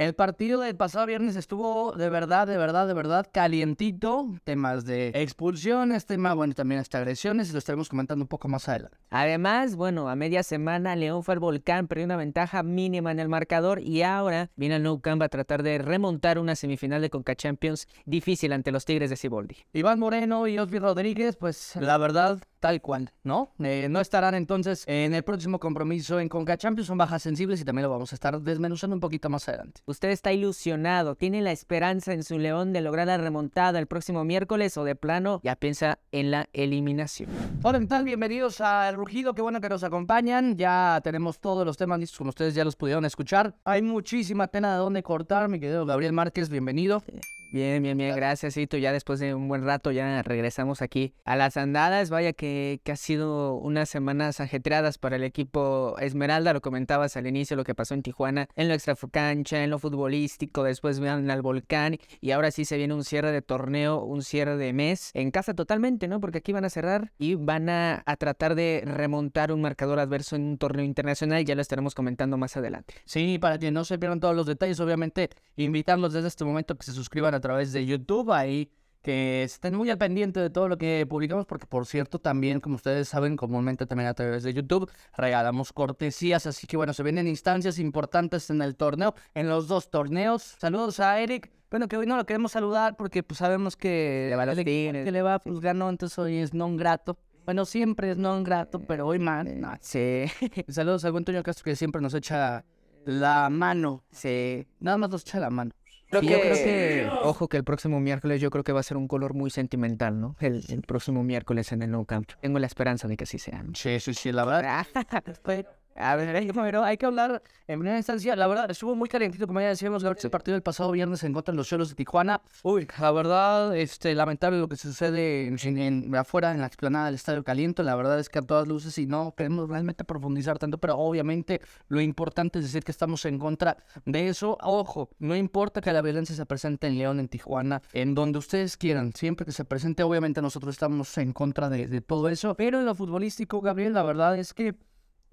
El partido del pasado viernes estuvo de verdad, de verdad, de verdad calientito. Temas de expulsiones, tema, bueno, también hasta agresiones, y lo estaremos comentando un poco más adelante. Además, bueno, a media semana León fue al volcán, perdió una ventaja mínima en el marcador y ahora viene al Nou Camp a tratar de remontar una semifinal de Conca Champions difícil ante los Tigres de Ciboldi. Iván Moreno y Osvi Rodríguez, pues la verdad, tal cual, ¿no? Eh, no estarán entonces en el próximo compromiso en Conca Champions, son bajas sensibles y también lo vamos a estar desmenuzando un poquito más adelante. ¿Usted está ilusionado? ¿Tiene la esperanza en su León de lograr la remontada el próximo miércoles o de plano ya piensa en la eliminación? Hola, ¿qué tal? Bienvenidos a El Rugido, qué bueno que nos acompañan. Ya tenemos todos los temas listos, como ustedes ya los pudieron escuchar. Hay muchísima tela de dónde cortar, mi querido Gabriel Márquez, bienvenido. Bien, bien, bien, gracias, Cito. Ya después de un buen rato ya regresamos aquí a las andadas. Vaya que, que ha sido unas semanas ajetreadas para el equipo Esmeralda. Lo comentabas al inicio, lo que pasó en Tijuana, en lo extracancha, en lo futbolístico. Después van al volcán y ahora sí se viene un cierre de torneo, un cierre de mes en casa totalmente, ¿no? Porque aquí van a cerrar y van a, a tratar de remontar un marcador adverso en un torneo internacional. Ya lo estaremos comentando más adelante. Sí, para que no se pierdan todos los detalles, obviamente, invitarlos desde este momento que se suscriban a través de YouTube ahí que estén muy al pendiente de todo lo que publicamos, porque por cierto, también, como ustedes saben, comúnmente también a través de YouTube regalamos cortesías, así que bueno, se vienen instancias importantes en el torneo, en los dos torneos. Saludos a Eric. Bueno, que hoy no lo queremos saludar porque pues sabemos que Le va a el que le va, pues ganó, entonces hoy es non grato. Bueno, siempre es non grato, pero hoy más. no. Sí, Saludos a Antonio Castro que siempre nos echa la mano. sí. Nada más nos echa la mano. Yo creo que, ojo que el próximo miércoles yo creo que va a ser un color muy sentimental, ¿no? El, el próximo miércoles en el Nou Camp. Tengo la esperanza de que así sea. ¿no? Sí, sí, sí, la verdad. A ver, pero hay que hablar en primera instancia. La verdad, estuvo muy calientito, como ya decíamos, el partido del pasado viernes en contra de los Cholos de Tijuana. Uy, la verdad, este, lamentable lo que sucede afuera, en la explanada del Estadio Caliente. La verdad es que a todas luces, y no queremos realmente profundizar tanto, pero obviamente lo importante es decir que estamos en contra de eso. Ojo, no importa que la violencia se presente en León, en Tijuana, en donde ustedes quieran, siempre que se presente, obviamente nosotros estamos en contra de todo eso. Pero en lo futbolístico, Gabriel, la verdad es que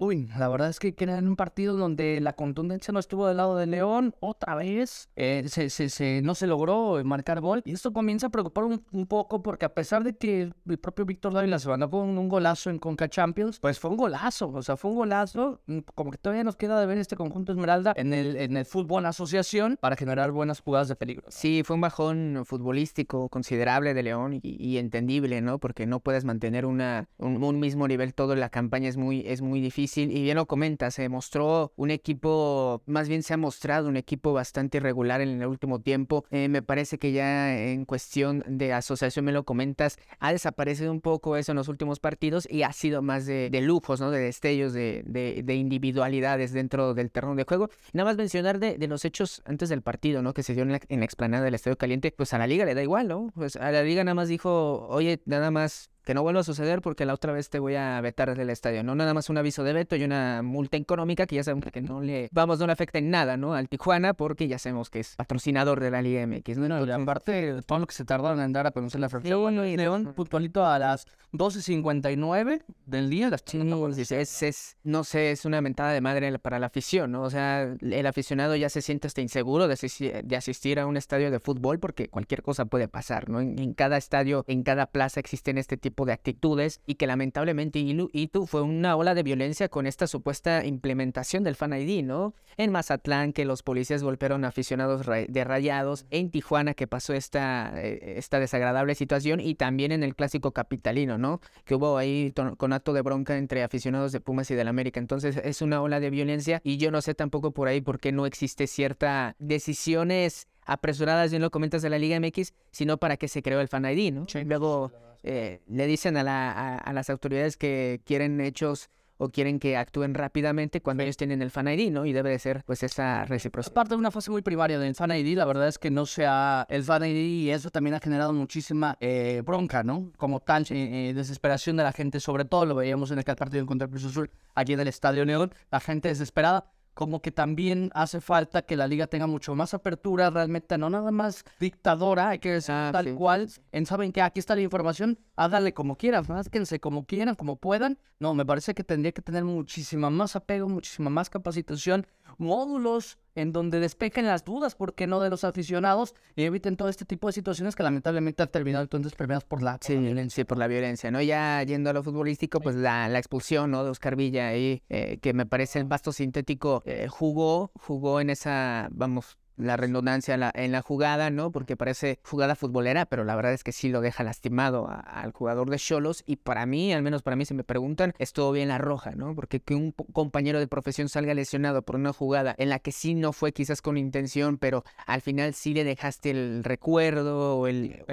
Uy, la verdad es que era un partido donde la contundencia no estuvo del lado de León otra vez. eh, se, se- se- no se logró marcar gol. Y esto comienza a preocupar un, poco porque a pesar de que el propio Víctor Dávila se mandó con un golazo en Conca Champions, pues fue un golazo. O sea, fue un golazo. mm, Como que todavía nos queda de ver este conjunto Esmeralda en el, en el fútbol asociación para generar buenas jugadas de peligro. Sí, fue un bajón futbolístico considerable de León y, entendible, ¿no? Porque no puedes mantener una, un, mismo nivel todo la campaña, es muy, es muy difícil. Y bien lo comentas, se mostró un equipo, más bien se ha mostrado un equipo bastante irregular en el último tiempo. Eh, me parece que ya en cuestión de asociación, me lo comentas, ha desaparecido un poco eso en los últimos partidos y ha sido más de, lujos, ¿no? De destellos, de, de, de individualidades dentro del terreno de juego. Nada más mencionar de, de los hechos antes del partido, ¿no? Que se dio en la, en la explanada del Estadio Caliente, pues a la liga le da igual, ¿no? Pues a la liga nada más dijo, oye, nada más que no vuelva a suceder porque la otra vez te voy a vetar del estadio, ¿no? Nada más un aviso de veto y una multa económica que ya sabemos que no le, vamos, no le afecta en nada, ¿no? Al Tijuana porque ya sabemos que es patrocinador de la Liga MX, ¿no? No, y aparte, todo lo que se tardaron en dar a conocer la fracción. bueno, y- León, puntualito a las 12.59 del día, las Sí, es, es- es- no sé, es una mentada de madre para la afición, ¿no? O sea, el aficionado ya se siente hasta inseguro de, asisti- de asistir a un estadio de fútbol porque cualquier cosa puede pasar, ¿no? En, en cada estadio, en cada plaza existen este tipo de actitudes y que lamentablemente Itu fue una ola de violencia con esta supuesta implementación del Fan ID, ¿no? En Mazatlán, que los policías golpearon a aficionados de rayados, en Tijuana, que pasó esta, eh, esta desagradable situación, y también en el clásico capitalino, ¿no? Que hubo ahí to- conato de bronca entre aficionados de Pumas y del América. Entonces es una ola de violencia, y yo no sé tampoco por ahí por qué no existe cierta decisiones apresuradas, bien lo comentas de la Liga MX, sino para qué se creó el Fan ID, ¿no? Luego eh, le dicen a, la, a, a las autoridades que quieren hechos o quieren que actúen rápidamente cuando ellos tienen el Fan ID, ¿no? Y debe de ser pues esa Es reciprocidad. parte de una fase muy primaria del Fan ID. La verdad es que no sea el Fan ID y eso también ha generado muchísima eh, bronca, ¿no? Como tal, eh, desesperación de la gente. Sobre todo lo veíamos en el partido contra el Cruz Azul, aquí en el Estadio León. La gente desesperada. Como que también hace falta que la liga tenga mucho más apertura, realmente no nada más dictadora, hay que decir Ah, tal sí. cual. En saben que aquí está la información, háganle como quieran, másquense como quieran, como puedan. No, me parece que tendría que tener muchísima más apego, muchísima más capacitación, módulos en donde despejen las dudas, ¿por qué no de los aficionados? Y eviten todo este tipo de situaciones que lamentablemente han terminado entonces premiadas por la, sí, violencia. por la violencia, ¿no? Ya yendo a lo futbolístico, pues la, la expulsión, ¿no? De Oscar Villa ahí, eh, que me parece el basto sintético, eh, jugó, jugó en esa, vamos, la redundancia en la, en la, jugada, ¿no? Porque parece jugada futbolera, pero la verdad es que sí lo deja lastimado al jugador de Cholos. Y para mí, al menos para mí, si me preguntan, estuvo bien la roja, ¿no? Porque que un compañero de profesión salga lesionado por una jugada en la que sí no fue quizás con intención, pero al final sí le dejaste el recuerdo o el,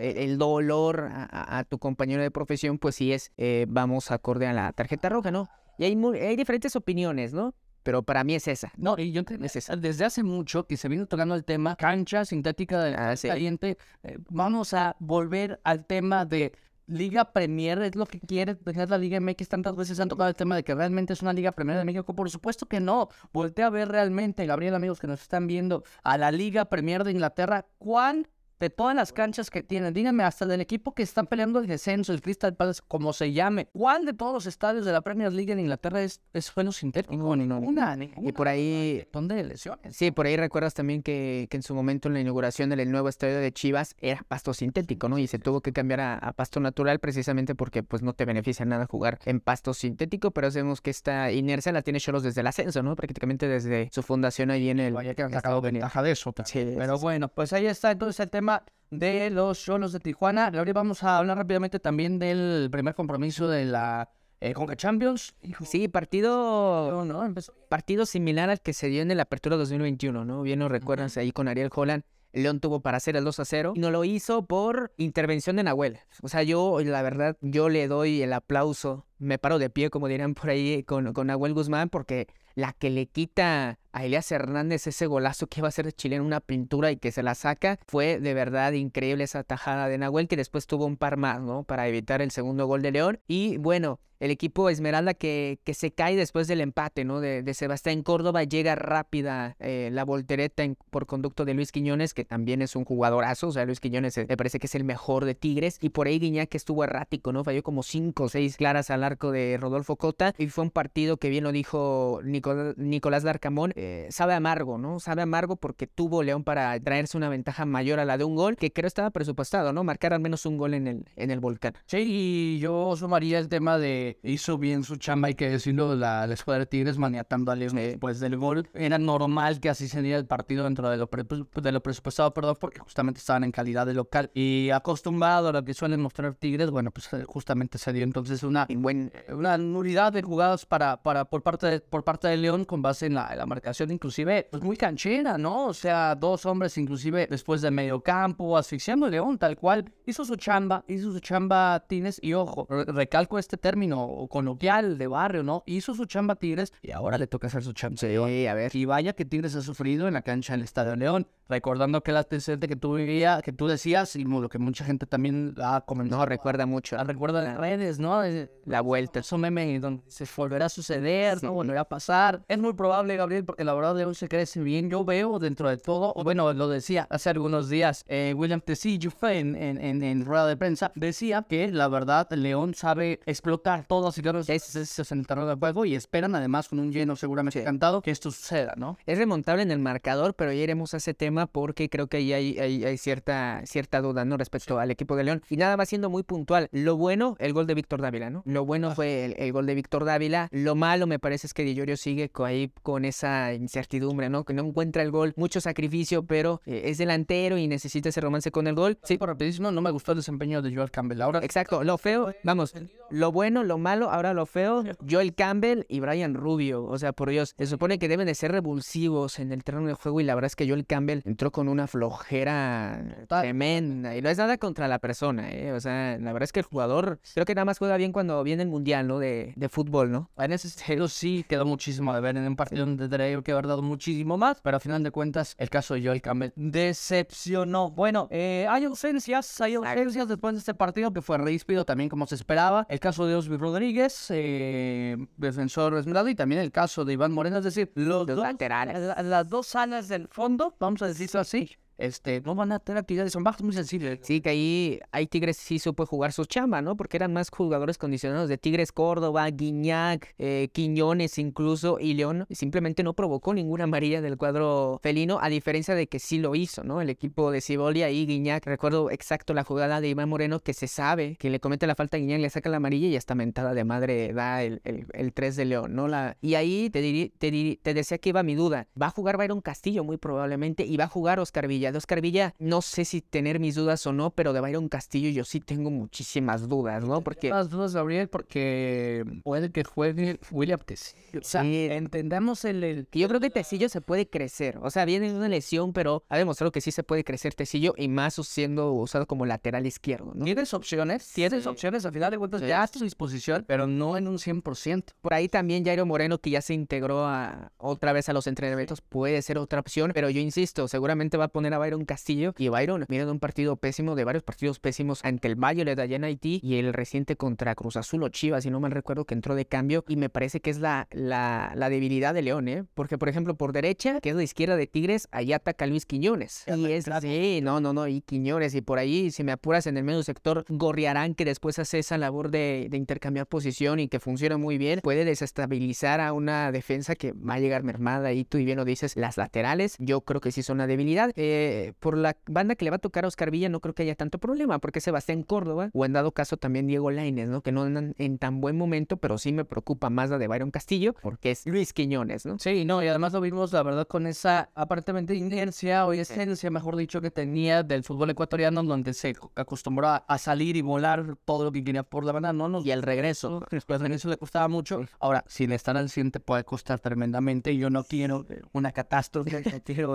el, dolor a, tu compañero de profesión, pues sí es, eh, vamos acorde a la tarjeta roja, ¿no? Y hay, hay diferentes opiniones, ¿no? Pero para mí es esa. No, y yo es esa. desde hace mucho que se viene tocando el tema cancha sintética del ah, caliente, eh, vamos a volver al tema de Liga Premier, es lo que quiere dejar la Liga MX. Tantas veces han tocado el tema de que realmente es una Liga Premier de México. Por supuesto que no. Voltea a ver realmente, Gabriel, amigos que nos están viendo, a la Liga Premier de Inglaterra. ¿Cuán de todas las canchas que tienen, díganme, hasta del equipo que está peleando el descenso, el Crystal Palace, como se llame, ¿cuál de todos los estadios de la Premier League en Inglaterra es, es suelo sintético? No, Una, Y por ahí... ¿Dónde lesiones? Sí, por ahí recuerdas también que, que en su momento en la inauguración del nuevo estadio de Chivas era pasto sintético, ¿no? Y se tuvo que cambiar a, pasto natural precisamente porque pues no te beneficia nada jugar en pasto sintético, pero sabemos que esta inercia la tiene Cholos desde el ascenso, ¿no? Prácticamente desde su fundación ahí en el... Vaya que han sacado ventaja de eso. Sí, pero bueno, pues ahí está entonces el tema de los Cholos de Tijuana. Ahora vamos a hablar rápidamente también del primer compromiso de la eh, Conca Champions. Sí, partido, ¿no? partido similar al que se dio en el Apertura 2021, ¿no? Bien nos recuerdas ahí con Ariel Holland. León tuvo para hacer el 2 a 0 y no lo hizo por intervención de Nahuel. O sea, yo, la verdad, yo le doy el aplauso, me paro de pie, como dirían por ahí, con, con Nahuel Guzmán, porque la que le quita a Elias Hernández ese golazo que iba a hacer de Chile en una pintura y que se la saca, fue de verdad increíble esa tajada de Nahuel que después tuvo un par más, ¿no? Para evitar el segundo gol de León. Y bueno, el equipo Esmeralda que, que se cae después del empate, ¿no? De, de Sebastián Córdoba, llega rápida eh, la voltereta por conducto de Luis Quiñones, que también es un jugadorazo, o sea, Luis Quiñones eh, me parece que es el mejor de Tigres, y por ahí Guiñac estuvo errático, ¿no? Falló como cinco o seis claras al de Rodolfo Cota, y fue un partido que bien lo dijo Nicolás Darcamón, eh, sabe amargo, ¿no? Sabe amargo porque tuvo León para traerse una ventaja mayor a la de un gol, que creo estaba presupuestado, ¿no? Marcar al menos un gol en el, en el volcán. Sí, y yo sumaría el tema de hizo bien su chamba, hay que decirlo, la, la escuadra de Tigres maniatando a León después del gol. Era normal que así se diera el partido dentro de lo, de lo presupuestado, perdón, porque justamente estaban en calidad de local. Y acostumbrado a lo que suelen mostrar Tigres, bueno, pues eh, justamente se dio entonces una, buen, una nulidad de jugadas para, para, por, parte de, por parte de León con base en la, la marcación, inclusive, pues muy canchera, ¿no? O sea, dos hombres inclusive después de medio campo, asfixiando a León, tal cual. Hizo su chamba, hizo su chamba Tines y ojo, recalco este término coloquial de barrio, ¿no? Hizo su chamba Tigres y ahora le toca hacer su chamba. Sí, a ver. Y vaya que Tigres ha sufrido en la cancha del Estadio León. Recordando que la antecedente que tú vivías, que tú decías, y lo que mucha gente también ha comentado. No, recuerda mucho. La recuerda en redes, ¿no? La vuelta. Eso meme donde se volverá a suceder, ¿no? Volverá a pasar. Es muy probable, Gabriel, porque la verdad León se crece bien. Yo veo dentro de todo, bueno, lo decía hace algunos días, eh, William Tecillo en, en, en, en rueda de prensa, decía que la verdad León sabe explotar todas y cada ese es el terreno de juego y esperan además con un lleno seguramente encantado que esto suceda, ¿no? Es remontable en el marcador, pero ya iremos a ese tema porque creo que ahí hay, hay, cierta, cierta duda, ¿no? Respecto al equipo de León. Y nada más siendo muy puntual. Lo bueno, el gol de Víctor Dávila, ¿no? Lo bueno ah. fue el, gol de Víctor Dávila. Lo malo me parece es que Di sigue ahí con esa incertidumbre, ¿no? Que no encuentra el gol, mucho sacrificio, pero eh, es delantero y necesita ese romance con el gol. Sí, por rapidísimo, no me gustó el desempeño de Joel Campbell. Ahora, exacto, lo feo, vamos, lo bueno, lo malo, ahora lo feo, Joel Campbell y Brian Rubio. O sea, por Dios, se supone que deben de ser revulsivos en el terreno de juego y la verdad es que Joel Campbell entró con una flojera tremenda. Y no es nada contra la persona, ¿eh? O sea, la verdad es que el jugador creo que nada más juega bien cuando viene el mundial, ¿no? De, de fútbol, ¿no? En ese sentido sí quedó muchísimo de ver en un partido donde tendría que haber dado muchísimo más, pero al final de cuentas el caso de Joel Campbell decepcionó. Bueno, eh, hay ausencias, hay ausencias después de este partido que fue reispido también como se esperaba. El caso de Osby Rodríguez, eh, defensor esmeralda, y también el caso de Iván Moreno, es decir, los dos laterales, las dos salas del fondo, vamos a decirlo así, este, no van a tener actividades, son bajos muy sencillos. Sí, que ahí, ahí Tigres sí supo jugar su chamba, ¿no? Porque eran más jugadores condicionados de Tigres Córdoba, Guiñac, eh, Quiñones incluso, y León simplemente no provocó ninguna amarilla del cuadro felino, a diferencia de que sí lo hizo, ¿no? El equipo de Cibolia y Guiñac, recuerdo exacto la jugada de Iván Moreno que se sabe que le comete la falta a Guiñac, le saca la amarilla y hasta mentada de madre da el, el, 3 de León, ¿no? La, y ahí te, te, te decía que iba mi duda, va a jugar Byron Castillo muy probablemente y va a jugar Oscar Villa. De Oscar Villa no sé si tener mis dudas o no, pero de Byron Castillo yo sí tengo muchísimas dudas, ¿no? Porque... Más dudas, Gabriel, porque puede que juegue William Tecillo. O sea, entendemos el, el... Yo creo que Tecillo se puede crecer. O sea, viene de una lesión, pero ha demostrado que sí se puede crecer Tecillo y más siendo usado como lateral izquierdo, ¿no? Tienes opciones, tienes opciones, al final de cuentas ya a tu disposición, pero no en un 100%. Por ahí también Jairo Moreno, que ya se integró a, otra vez a los entrenamientos, puede ser otra opción, pero yo insisto, seguramente va a poner a Byron Castillo y Byron viene de un partido pésimo, de varios partidos pésimos ante el de allá en Haití y el reciente contra Cruz Azul o Chivas, si no mal recuerdo, que entró de cambio y me parece que es la, la, la debilidad de León, ¿eh? Porque, por ejemplo, por derecha, que es la izquierda de Tigres, allá ataca Luis Quiñones. Y es, sí, no, no, no, y Quiñones, y por ahí, si me apuras en el medio sector, Gorriarán, que después hace esa labor de, de intercambiar posición y que funciona muy bien, puede desestabilizar a una defensa que va a llegar mermada y tú y bien lo dices, las laterales, yo creo que sí son una debilidad. Eh, por la banda que le va a tocar a Oscar Villa, no creo que haya tanto problema, porque Sebastián Córdoba, o en dado caso también Diego Laines, ¿no? Que no andan en tan buen momento, pero sí me preocupa más la de Byron Castillo, porque es Luis Quiñones, ¿no? Sí, no, y además lo vimos, la verdad, con esa aparentemente inercia o esencia, mejor dicho, que tenía del fútbol ecuatoriano, donde se acostumbró a salir y volar todo lo que quería por la banda, no, no, y el regreso, después de eso le costaba mucho. Ahora, sin estar al 100 puede costar tremendamente, y yo no quiero una catástrofe,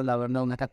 la verdad, una catástrofe.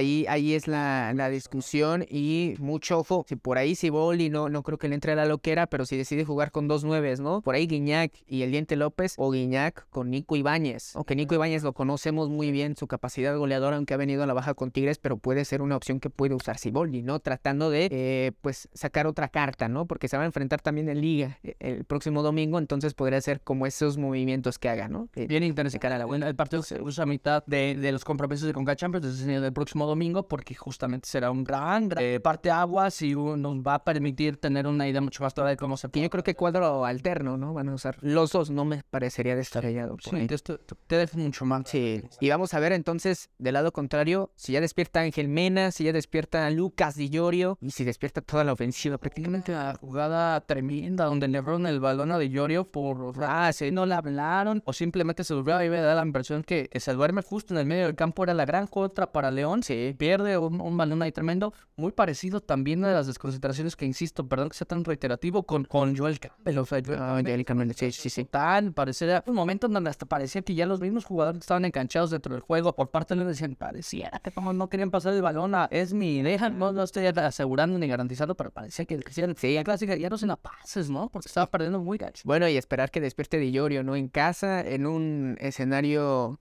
Ahí, ahí es la, la discusión y mucho ojo, si por ahí Boli no, no creo que le entre a la loquera, pero si decide jugar con dos nueves, ¿no? Por ahí Guiñac y el Diente López o Guiñac con Nico Ibáñez. Aunque Nico Ibáñez lo conocemos muy bien, su capacidad goleadora, aunque ha venido a la baja con Tigres, pero puede ser una opción que puede usar Siboldi, ¿no? Tratando de, eh, pues, sacar otra carta, ¿no? Porque se va a enfrentar también en Liga eh, el próximo domingo, entonces podría ser como esos movimientos que haga, ¿no? Eh, bien interesante. Bueno, el partido se usa a mitad de, de los compromisos de Conca Champions desde el próximo domingo, porque justamente será un gran, gran parte aguas y nos va a permitir tener una idea mucho más clara de cómo se puede. Yo creo que cuadro alterno, ¿no? Van a usar los dos, no me parecería descabellado. Sí, te, te deja mucho más. Sí. Y vamos a ver entonces, del lado contrario, si ya despierta Ángel Mena, si ya despierta Lucas Di Llorio y si despierta toda la ofensiva. Prácticamente la jugada tremenda donde le roban el balón a Di Llorio por... Si no le hablaron o simplemente se durmió y me da la impresión que, se duerme justo en el medio del campo. Era la gran contra para León. Sí. Pierde un, balón ahí tremendo. Muy parecido también a las desconcentraciones que, insisto, perdón que sea tan reiterativo, con, con Joel Campbell. O sea, Joel Campbell, sí, sí, sí. Tan, parecía un momento en donde hasta parecía que ya los mismos jugadores estaban enganchados dentro del juego. Por parte de León decían, pareciera que como no querían pasar el balón a, es mi idea. No, no estoy asegurando ni garantizando, pero parecía que decían, sí, ya clásica, ya no se la pases, ¿no? Porque estaba perdiendo muy gacho. Bueno, y esperar que despierte Di Llorio, ¿no? En casa, en un escenario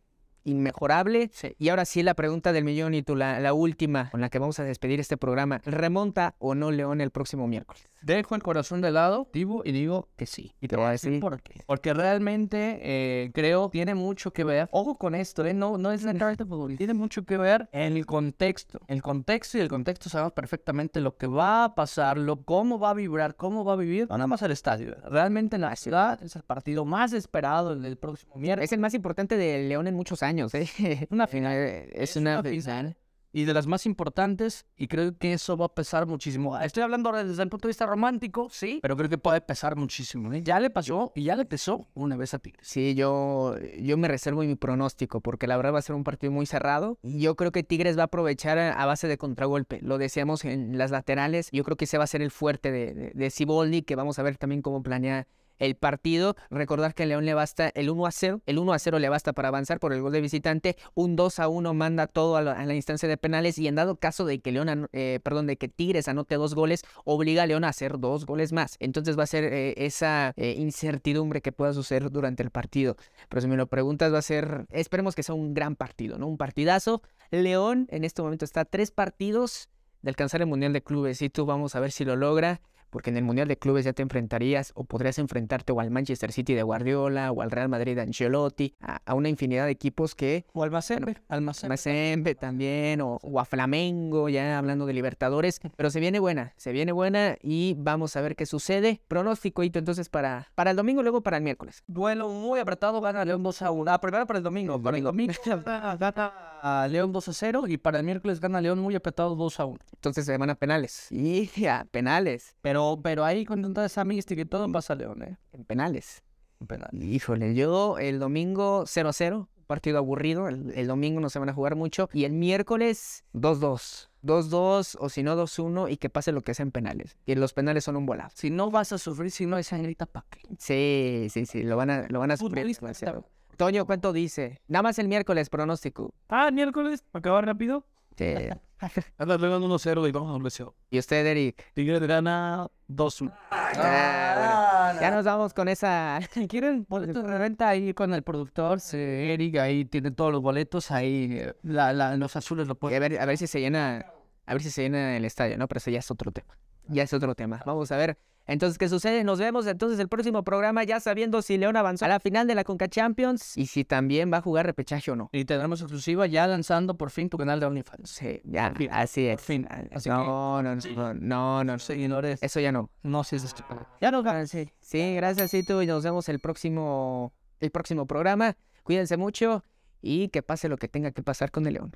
inmejorable. Y ahora sí la pregunta del millón y tú, la, la, última con la que vamos a despedir este programa. ¿Remonta o no León el próximo miércoles? Dejo el corazón de lado, Tibo, y digo que sí. Y te voy a decir por qué. Porque realmente eh, creo tiene mucho que ver. Ojo con esto, ¿eh? No, no es la Tiene mucho que ver en el contexto. El contexto y el contexto sabemos perfectamente lo que va a pasar, lo, cómo va a vibrar, cómo va a vivir. No nada más el estadio. Realmente en la ciudad es el partido más esperado del próximo miércoles. Es el más importante de León en muchos años, ¿eh? Una final. Es, una, final y de las más importantes, y creo que eso va a pesar muchísimo. Estoy hablando ahora desde el punto de vista romántico, sí, pero creo que puede pesar muchísimo. ¿eh? Ya le pasó y ya le pesó una vez a Tigres. Sí, yo, yo me reservo mi pronóstico, porque la verdad va a ser un partido muy cerrado. Y yo creo que Tigres va a aprovechar a, base de contragolpe. Lo decíamos en las laterales. Yo creo que ese va a ser el fuerte de, de, de Ciboldi, que vamos a ver también cómo planea el partido. Recordar que León le basta el 1 a 0. El 1 a 0 le basta para avanzar por el gol de visitante. Un 2 a 1 manda todo a la, instancia de penales. Y en dado caso de que León, eh, perdón, de que Tigres anote dos goles, obliga a León a hacer dos goles más. Entonces va a ser eh, esa eh, incertidumbre que pueda suceder durante el partido. Pero si me lo preguntas, va a ser. Esperemos que sea un gran partido, ¿no? Un partidazo. León en este momento está a tres partidos de alcanzar el Mundial de Clubes. Y tú vamos a ver si lo logra porque en el Mundial de Clubes ya te enfrentarías o podrías enfrentarte o al Manchester City de Guardiola o al Real Madrid de Ancelotti, a, a una infinidad de equipos que O Almacén. Mazembe también, o, o a Flamengo, ya hablando de Libertadores. Pero se viene buena, se viene buena y vamos a ver qué sucede. Pronóstico, Hito, entonces para, para el domingo, luego para el miércoles. Duelo muy apretado, gana León 2 a 1. Ah, primero para el domingo. Para el domingo gana a León 2 a 0 y para el miércoles gana León muy apretado 2 a 1. Entonces se van a penales. Y ya, penales. Pero, pero ahí con toda esa mística y todo pasa León, ¿eh? En penales. En penal. Híjole, yo el domingo 0-0, partido aburrido. El, el domingo no se van a jugar mucho. Y el miércoles 2-2. 2-2 o si no 2-1 y que pase lo que sea en penales. Que los penales son un volado. Si no vas a sufrir, si no hay sangrita, ¿pa' qué? Sí, sí, sí, lo van a, lo van a sufrir demasiado. Toño, ¿cuánto dice? Nada más el miércoles, pronóstico. Ah, miércoles, para acabar rápido. Sí. Anda luego 1-0 y vamos a un deseo. ¿Y usted, Eric? Tigres gana 2-1. Ah, bueno. Ya nos vamos con esa. ¿Quieren boletos de renta ahí con el productor? Sí, Eric, ahí tiene todos los boletos, ahí eh, la, la- los azules lo pueden... a ver, a ver si se llena, a ver si se llena el estadio, ¿no? Pero eso ya es otro tema. Ya es otro tema. Vamos a ver. Entonces, ¿qué sucede? Nos vemos entonces el próximo programa ya sabiendo si León avanzó a la final de la Conca Champions y si también va a jugar repechaje o no. Y tendremos exclusiva ya lanzando por fin tu canal de OnlyFans. Sí, ya, Fin, así es. fin. Ah, Así no, no, no, no, no, Seguidores, Eso ya no. no si es este... Ya nos Ah, sí. Sí, gracias, Cito, y nos vemos el próximo, el próximo programa. Cuídense mucho y que pase lo que tenga que pasar con el León.